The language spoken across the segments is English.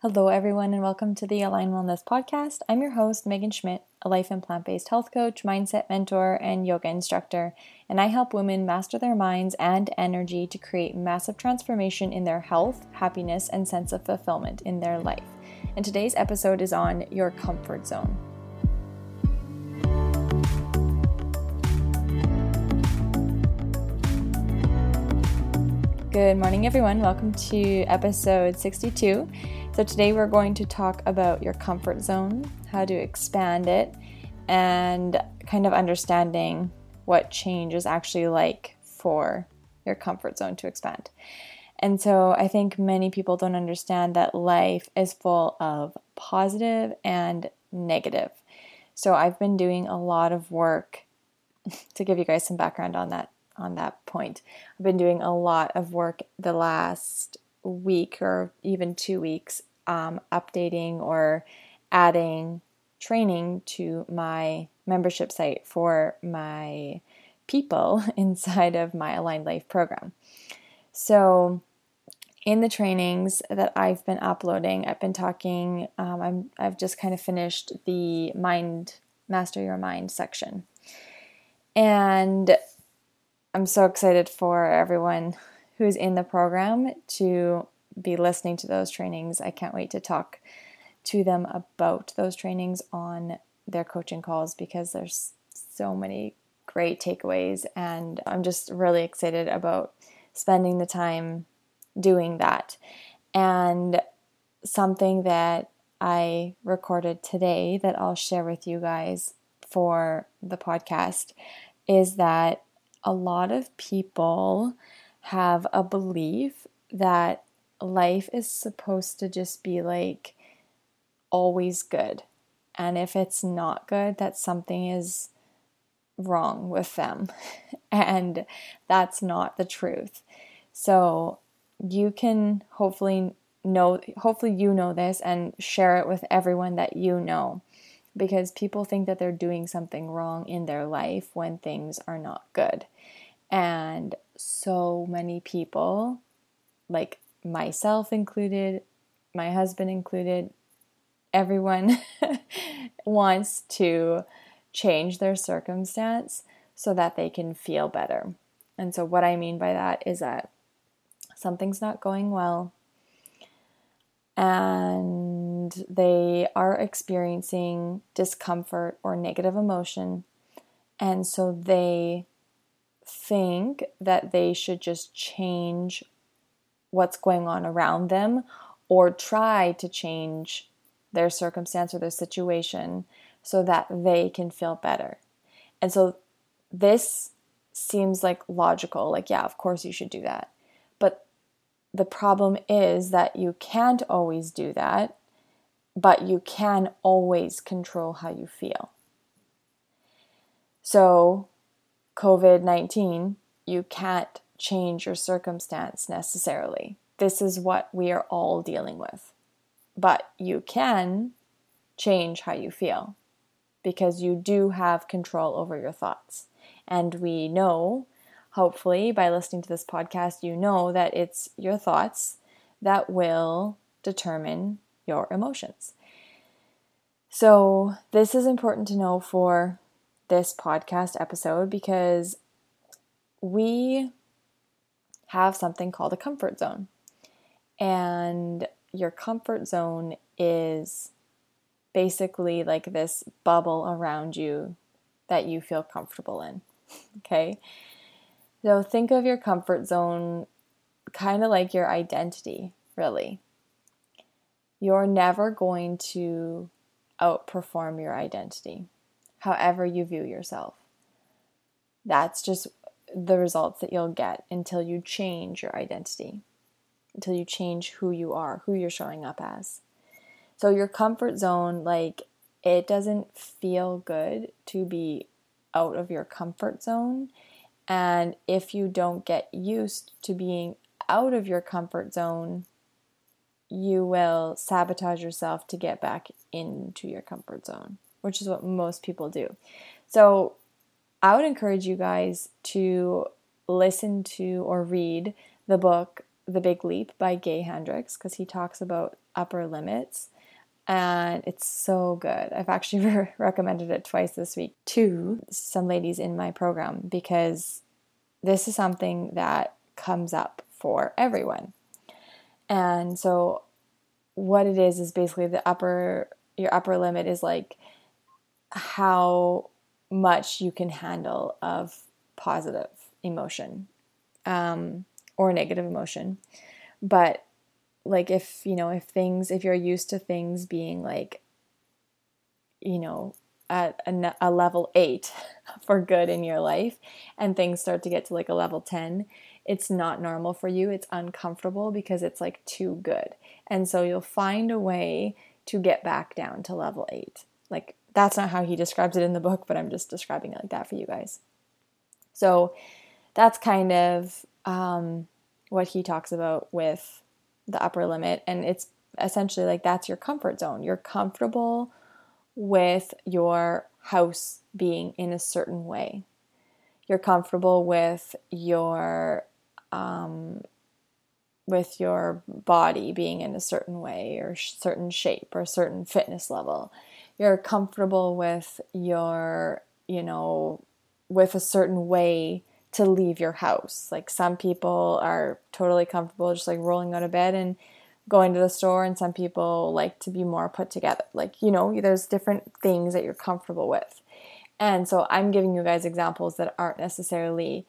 Hello, everyone, and welcome to the Align Wellness Podcast. I'm your host, Megan Schmidt, a life and plant based health coach, mindset mentor, and yoga instructor. And I help women master their minds and energy to create massive transformation in their health, happiness, and sense of fulfillment in their life. And today's episode is on your comfort zone. Good morning, everyone. Welcome to episode 62. So, today we're going to talk about your comfort zone, how to expand it, and kind of understanding what change is actually like for your comfort zone to expand. And so, I think many people don't understand that life is full of positive and negative. So, I've been doing a lot of work to give you guys some background on that on that point. I've been doing a lot of work the last week or even two weeks um, updating or adding training to my membership site for my people inside of my Aligned Life program. So, in the trainings that I've been uploading, I've been talking. Um, I'm I've just kind of finished the mind master your mind section, and I'm so excited for everyone who's in the program to be listening to those trainings. I can't wait to talk to them about those trainings on their coaching calls because there's so many great takeaways and I'm just really excited about spending the time doing that. And something that I recorded today that I'll share with you guys for the podcast is that a lot of people have a belief that life is supposed to just be like always good. And if it's not good, that something is wrong with them. and that's not the truth. So you can hopefully know, hopefully, you know this and share it with everyone that you know. Because people think that they're doing something wrong in their life when things are not good. And so many people, like myself included, my husband included, everyone wants to change their circumstance so that they can feel better. And so, what I mean by that is that something's not going well and they are experiencing discomfort or negative emotion. And so, they think that they should just change what's going on around them or try to change their circumstance or their situation so that they can feel better. And so this seems like logical, like, yeah, of course you should do that. But the problem is that you can't always do that, but you can always control how you feel. So, COVID 19, you can't change your circumstance necessarily. This is what we are all dealing with. But you can change how you feel because you do have control over your thoughts. And we know, hopefully, by listening to this podcast, you know that it's your thoughts that will determine your emotions. So, this is important to know for this podcast episode because we have something called a comfort zone. And your comfort zone is basically like this bubble around you that you feel comfortable in. okay? So think of your comfort zone kind of like your identity, really. You're never going to outperform your identity, however you view yourself. That's just the results that you'll get until you change your identity, until you change who you are, who you're showing up as. So, your comfort zone, like, it doesn't feel good to be out of your comfort zone. And if you don't get used to being out of your comfort zone, you will sabotage yourself to get back into your comfort zone, which is what most people do. So, I would encourage you guys to listen to or read the book The Big Leap by Gay Hendricks because he talks about upper limits and it's so good. I've actually re- recommended it twice this week to some ladies in my program because this is something that comes up for everyone. And so what it is is basically the upper your upper limit is like how much you can handle of positive emotion um, or negative emotion. But like if you know if things if you're used to things being like you know at a, a, level 8 for good in your life and things start to get to like a level 10 it's not normal for you. It's uncomfortable because it's like too good. And so you'll find a way to get back down to level 8 like that's not how he describes it in the book but i'm just describing it like that for you guys. So that's kind of um, what he talks about with the upper limit. And it's essentially like that's your comfort zone. You're comfortable with your house being in a certain way. You're comfortable with your um, with your body being in a certain way or sh- certain shape or certain fitness level you're comfortable with your you know with a certain way to leave your house. Like some people are totally comfortable just like rolling out of bed and going to the store and some people like to be more put together. Like, you know, there's different things that you're comfortable with. And so I'm giving you guys examples that aren't necessarily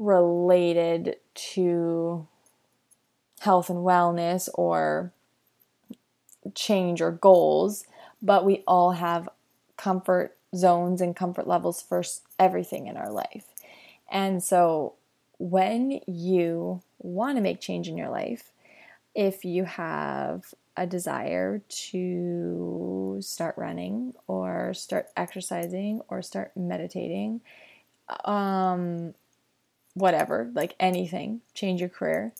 related to health and wellness or change or goals, but we all have comfort zones and comfort levels for everything in our life. And so when you want to make change in your life, if you have a desire to start running or start exercising or start meditating, um, whatever, like anything, change your career,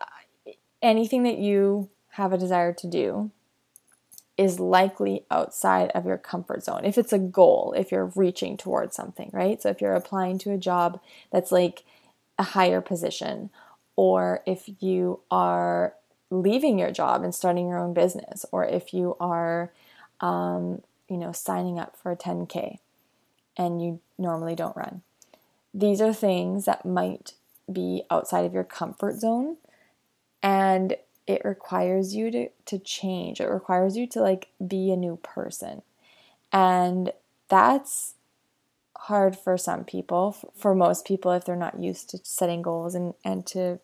uh, anything that you have a desire to do, is likely outside of your comfort zone. If it's a goal, if you're reaching towards something, right? So if you're applying to a job that's like a higher position, or if you are leaving your job and starting your own business, or if you are, um, you know, signing up for a 10K and you normally don't run. These are things that might be outside of your comfort zone. And it requires you to to change. It requires you to like be a new person. And that's hard for some people, for most people if they're not used to setting goals and and to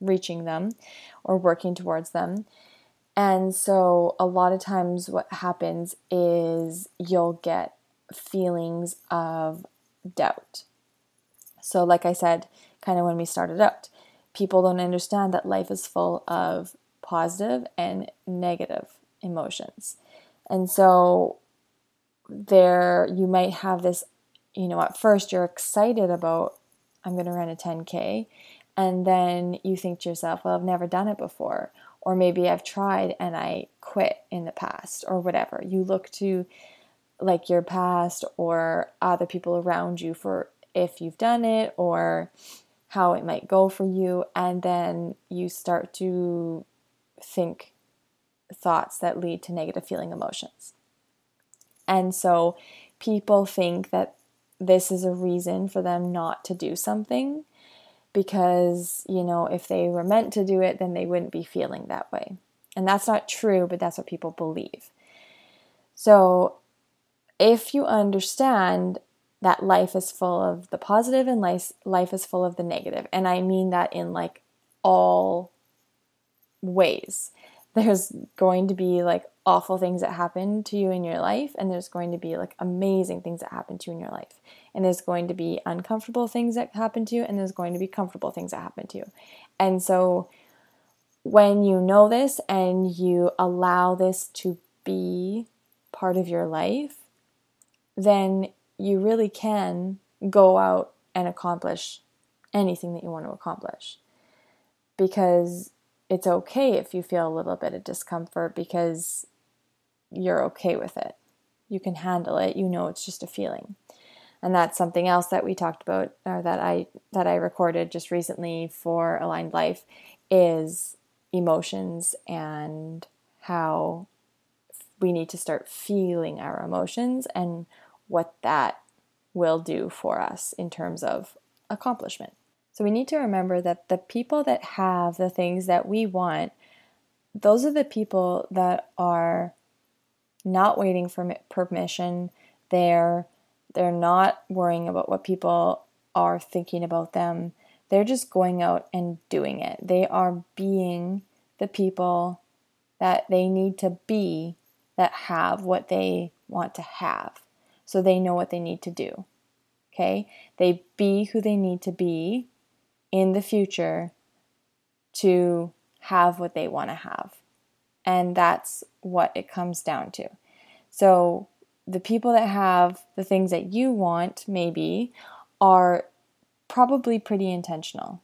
reaching them or working towards them. And so a lot of times what happens is you'll get feelings of doubt. So like I said kind of when we started out, people don't understand that life is full of positive and negative emotions. And so there you might have this, you know, at first you're excited about I'm going to run a 10k and then you think to yourself, well, I've never done it before or maybe I've tried and I quit in the past or whatever. You look to like your past or other people around you for if you've done it or how it might go for you, and then you start to think thoughts that lead to negative feeling emotions. And so people think that this is a reason for them not to do something because, you know, if they were meant to do it, then they wouldn't be feeling that way. And that's not true, but that's what people believe. So if you understand that life is full of the positive and life life is full of the negative. And I mean that in like all ways. There's going to be like awful things that happen to you in your life and there's going to be like amazing things that happen to you in your life. And there's going to be uncomfortable things that happen to you and there's going to be comfortable things that happen to you. And so when you know this and you allow this to be part of your life, then you really can go out and accomplish anything that you want to accomplish. Because it's okay if you feel a little bit of discomfort because you're okay with it. You can handle it. You know it's just a feeling. And that's something else that we talked about or that I that I recorded just recently for Aligned Life is emotions and how we need to start feeling our emotions and what that will do for us in terms of accomplishment. So we need to remember that the people that have the things that we want, those are the people that are not waiting for permission. They're they're not worrying about what people are thinking about them. They're just going out and doing it. They are being the people that they need to be that have what they want to have. So they know what they need to do. Okay? They be who they need to be in the future to have what they want to have. And that's what it comes down to. So the people that have the things that you want, maybe, are probably pretty intentional.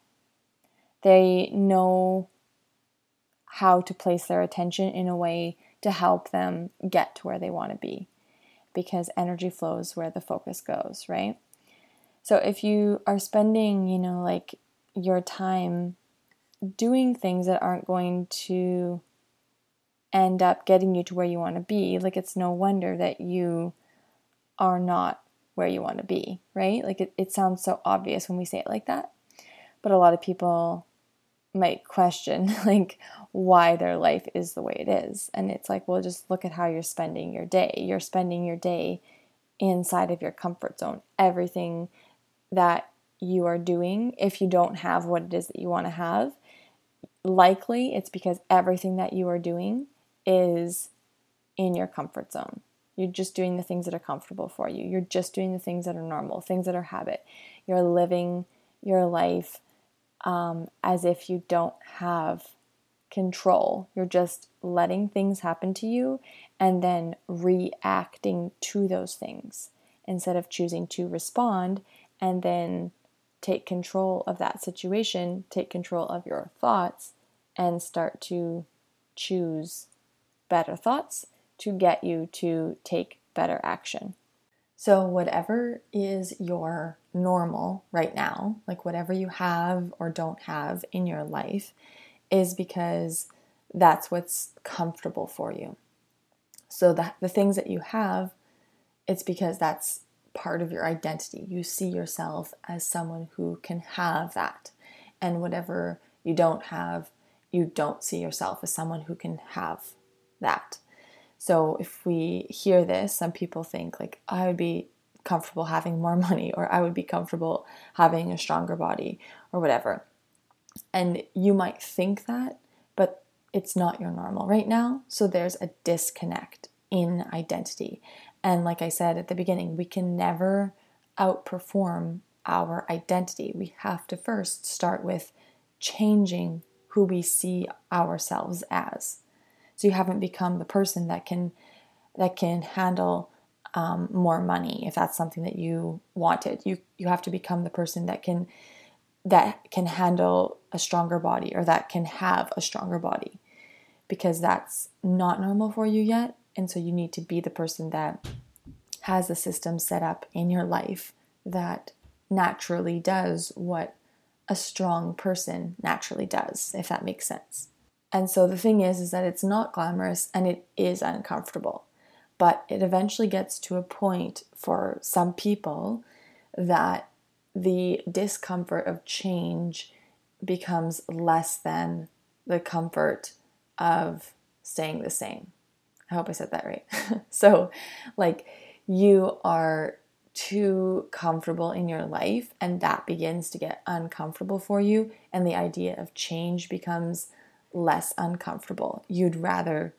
They know how to place their attention in a way to help them get to where they want to be because energy flows where the focus goes, right? So if you are spending, you know, like your time doing things that aren't going to end up getting you to where you want to be, like it's no wonder that you are not where you want to be, right? Like it, it sounds so obvious when we say it like that. But a lot of people might question like why their life is the way it is. And it's like, well, just look at how you're spending your day. You're spending your day inside of your comfort zone. Everything that you are doing, if you don't have what it is that you want to have, likely it's because everything that you are doing is in your comfort zone. You're just doing the things that are comfortable for you. You're just doing the things that are normal, things that are habit. You're living your life um, as if you don't have control. You're just letting things happen to you and then reacting to those things instead of choosing to respond and then take control of that situation, take control of your thoughts, and start to choose better thoughts to get you to take better action. So, whatever is your normal right now, like whatever you have or don't have in your life, is because that's what's comfortable for you. So, the, the things that you have, it's because that's part of your identity. You see yourself as someone who can have that. And whatever you don't have, you don't see yourself as someone who can have that. So if we hear this, some people think like I would be comfortable having more money or I would be comfortable having a stronger body or whatever. And you might think that, but it's not your normal right now. So there's a disconnect in identity. And like I said at the beginning, we can never outperform our identity. We have to first start with changing who we see ourselves as. So you haven't become the person that can that can handle um, more money if that's something that you wanted. You you have to become the person that can that can handle a stronger body or that can have a stronger body because that's not normal for you yet. And so you need to be the person that has a system set up in your life that naturally does what a strong person naturally does, if that makes sense. And so the thing is is that it's not glamorous and it is uncomfortable. But it eventually gets to a point for some people that the discomfort of change becomes less than the comfort of staying the same. I hope I said that right. so, like, you are too comfortable in your life, and that begins to get uncomfortable for you, and the idea of change becomes less uncomfortable. You'd rather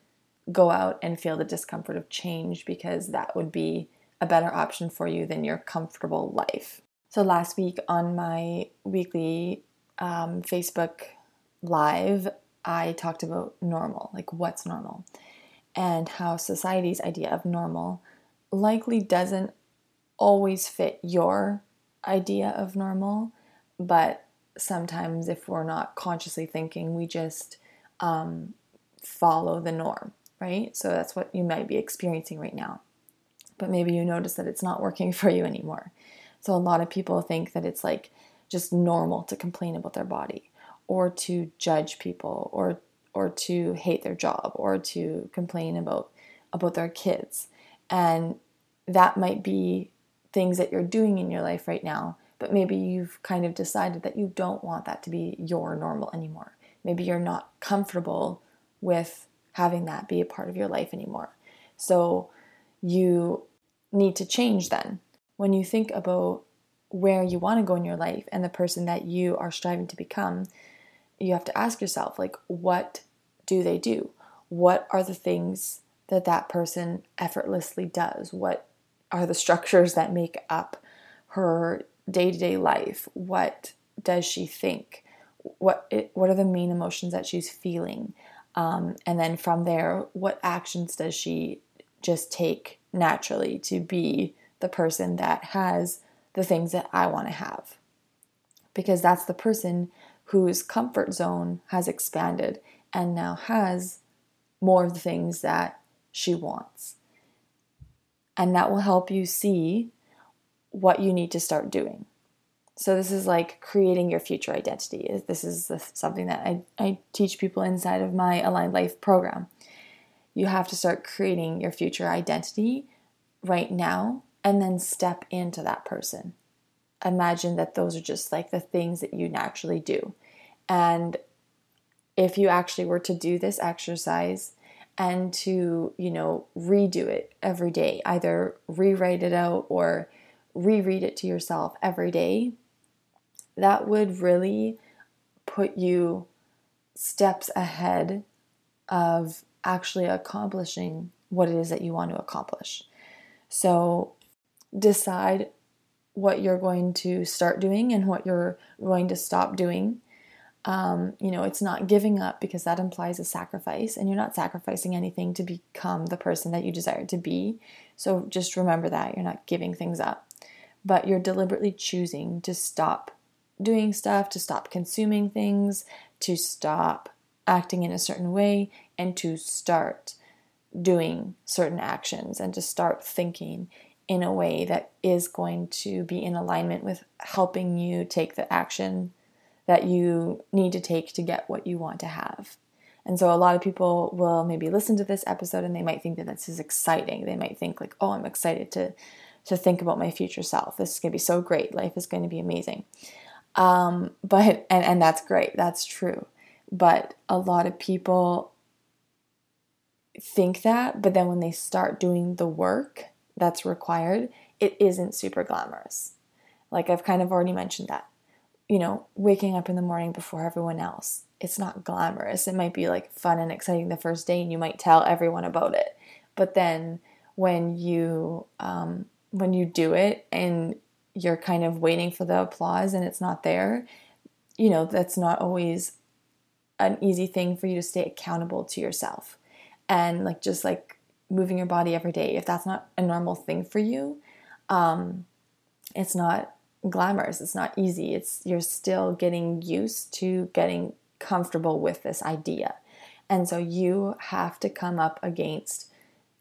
go out and feel the discomfort of change because that would be a better option for you than your comfortable life. So, last week on my weekly um, Facebook Live, I talked about normal, like what's normal, and how society's idea of normal likely doesn't always fit your idea of normal, but sometimes if we're not consciously thinking, we just um, follow the norm, right? So that's what you might be experiencing right now. but maybe you notice that it's not working for you anymore. So a lot of people think that it's like just normal to complain about their body or to judge people or or to hate their job or to complain about about their kids. And that might be things that you're doing in your life right now, but maybe you've kind of decided that you don't want that to be your normal anymore. Maybe you're not comfortable with having that be a part of your life anymore. So you need to change then. When you think about where you want to go in your life and the person that you are striving to become, you have to ask yourself like what do they do? What are the things that that person effortlessly does? What are the structures that make up her day-to-day life? What does she think? What it, what are the main emotions that she's feeling? Um, and then from there, what actions does she just take naturally to be the person that has the things that I want to have? Because that's the person whose comfort zone has expanded and now has more of the things that she wants. And that will help you see what you need to start doing. So, this is like creating your future identity. This is something that I, I teach people inside of my Aligned Life program. You have to start creating your future identity right now and then step into that person. Imagine that those are just like the things that you naturally do. And if you actually were to do this exercise and to, you know, redo it every day, either rewrite it out or reread it to yourself every day, that would really put you steps ahead of actually accomplishing what it is that you want to accomplish. So decide what you're going to start doing and what you're going to stop doing um, you know, it's not giving up because that implies a sacrifice, and you're not sacrificing anything to become the person that you desire to be. So just remember that you're not giving things up, but you're deliberately choosing to stop doing stuff, to stop consuming things, to stop acting in a certain way, and to start doing certain actions and to start thinking in a way that is going to be in alignment with helping you take the action that you need to take to get what you want to have. And so a lot of people will maybe listen to this episode and they might think that this is exciting. They might think like, "Oh, I'm excited to to think about my future self. This is going to be so great. Life is going to be amazing." Um, but and and that's great. That's true. But a lot of people think that, but then when they start doing the work that's required, it isn't super glamorous. Like I've kind of already mentioned that you know, waking up in the morning before everyone else. It's not glamorous. It might be like fun and exciting the first day, and you might tell everyone about it. But then when you um, when you do it and you're kind of waiting for the applause and it's not there, you know, that's not always an easy thing for you to stay accountable to yourself. And like just like moving your body every day, if that's not a normal thing for you, um, it's not glamorous. It's not easy. It's you're still getting used to getting comfortable with this idea. And so you have to come up against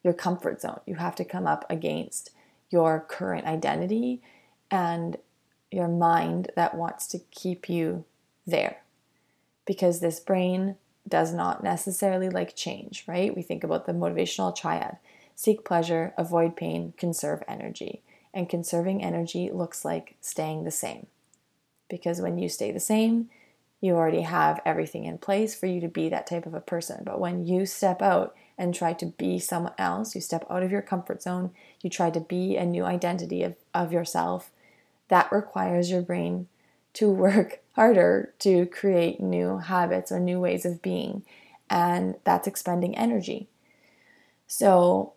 your comfort zone. You have to come up against your current identity and your mind that wants to keep you there. Because this brain does not necessarily like change, right? We think about the motivational triad seek pleasure, avoid pain, conserve energy. And conserving energy looks like staying the same. Because when you stay the same, you already have everything in place for you to be that type of a person. But when you step out and try to be someone else, you step out of your comfort zone, you try to be a new identity of, of yourself, that requires your brain to work harder to create new habits or new ways of being. And that's expending energy. So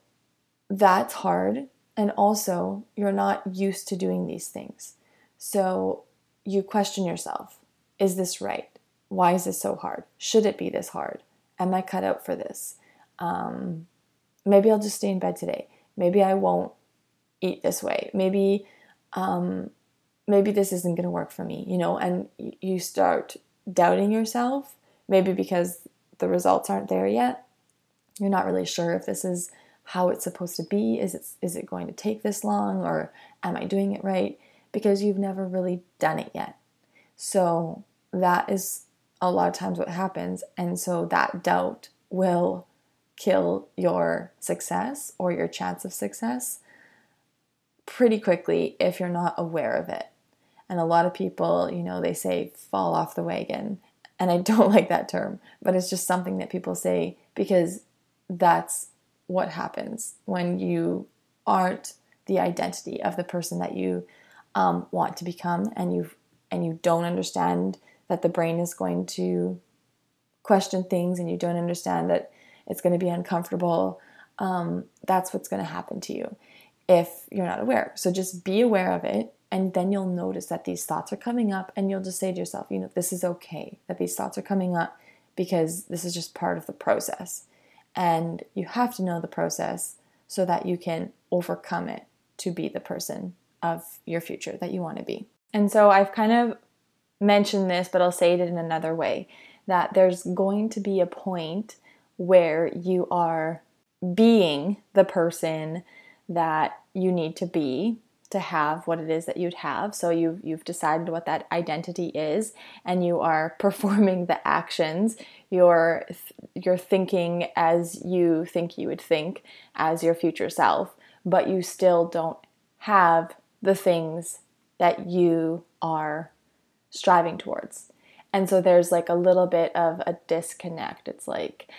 that's hard and also, you're not used to doing these things. So you question yourself Is this right? Why is this so hard? Should it be this hard? Am I cut out for this? Um, maybe I'll just stay in bed today. Maybe I won't eat this way. Maybe, um, maybe this isn't going to work for me, you know, and you start doubting yourself, maybe because the results aren't there yet. You're not really sure if this is how it's supposed to be. Is it is it going to take this long or am I doing it right? Because you've never really done it yet. So that is a lot of times what happens. And so that doubt will kill your success or your chance of success pretty quickly if you're not aware of it. And a lot of people, you know, they say fall off the wagon. And I don't like that term, but it's just something that people say because that's what happens when you aren't the identity of the person that you um, want to become and you and you don't understand that the brain is going to question things and you don't understand that it's going to be uncomfortable um, that's what's going to happen to you if you're not aware so just be aware of it and then you'll notice that these thoughts are coming up and you'll just say to yourself you know this is okay that these thoughts are coming up because this is just part of the process. And you have to know the process so that you can overcome it to be the person of your future that you want to be. And so i've kind of mentioned this but i'll say it in another way that there's going to be a point where you are being the person that you need to be to have what it is that you'd have. So you've you've decided what that identity is and you are performing the actions. You're you're thinking as you think you would think as your future self, but you still don't have the things that you are striving towards. And so there's like a little bit of a disconnect. It's like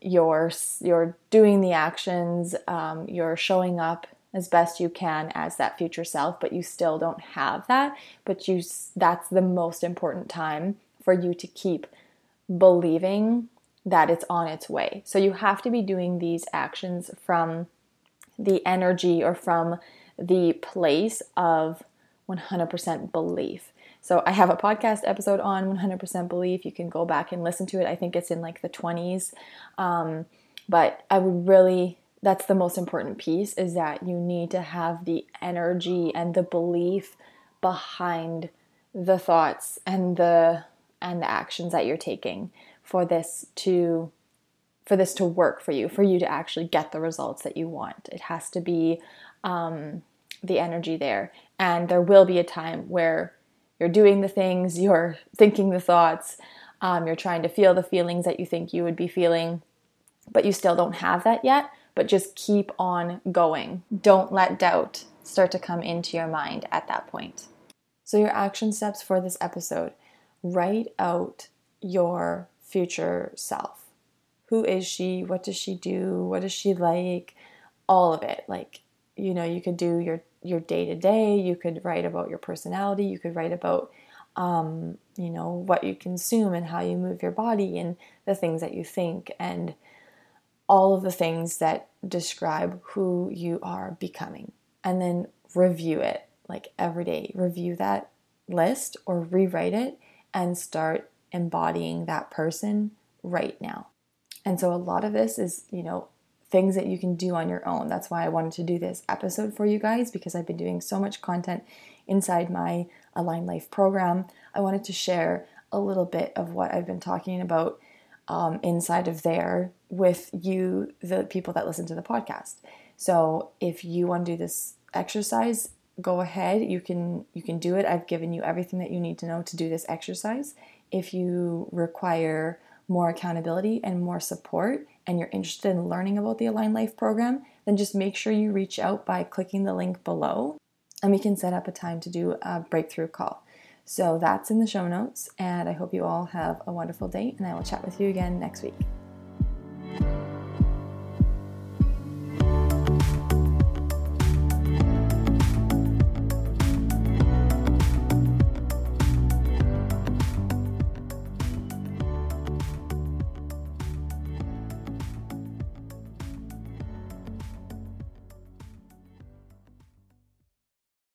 you're you're doing the actions, um, you're showing up as best you can as that future self, but you still don't have that. But you that's the most important time for you to keep believing that it's on its way. So you have to be doing these actions from the energy or from the place of 100% belief. So I have a podcast episode on 100% belief. You can go back and listen to it. I think it's in like the 20s. Um, but I would really that's the most important piece is that you need to have the energy and the belief behind the thoughts and the and the actions that you're taking for this to for this to work for you for you to actually get the results that you want. It has to be um, the energy there. And there will be a time where you're doing the things you're thinking the thoughts um, you're trying to feel the feelings that you think you would be feeling but you still don't have that yet but just keep on going. Don't let doubt start to come into your mind at that point. So, your action steps for this episode write out your future self. Who is she? What does she do? What is she like? All of it. Like, you know, you could do your your day to day. You could write about your personality. You could write about, um, you know, what you consume and how you move your body and the things that you think and all of the things that describe who you are becoming and then review it like every day. Review that list or rewrite it and start embodying that person right now. And so a lot of this is, you know, things that you can do on your own. That's why I wanted to do this episode for you guys because I've been doing so much content inside my Align Life program. I wanted to share a little bit of what I've been talking about um, inside of there with you, the people that listen to the podcast. So if you want to do this exercise, go ahead. You can you can do it. I've given you everything that you need to know to do this exercise. If you require more accountability and more support and you're interested in learning about the Align Life program, then just make sure you reach out by clicking the link below and we can set up a time to do a breakthrough call. So that's in the show notes, and I hope you all have a wonderful day, and I will chat with you again next week.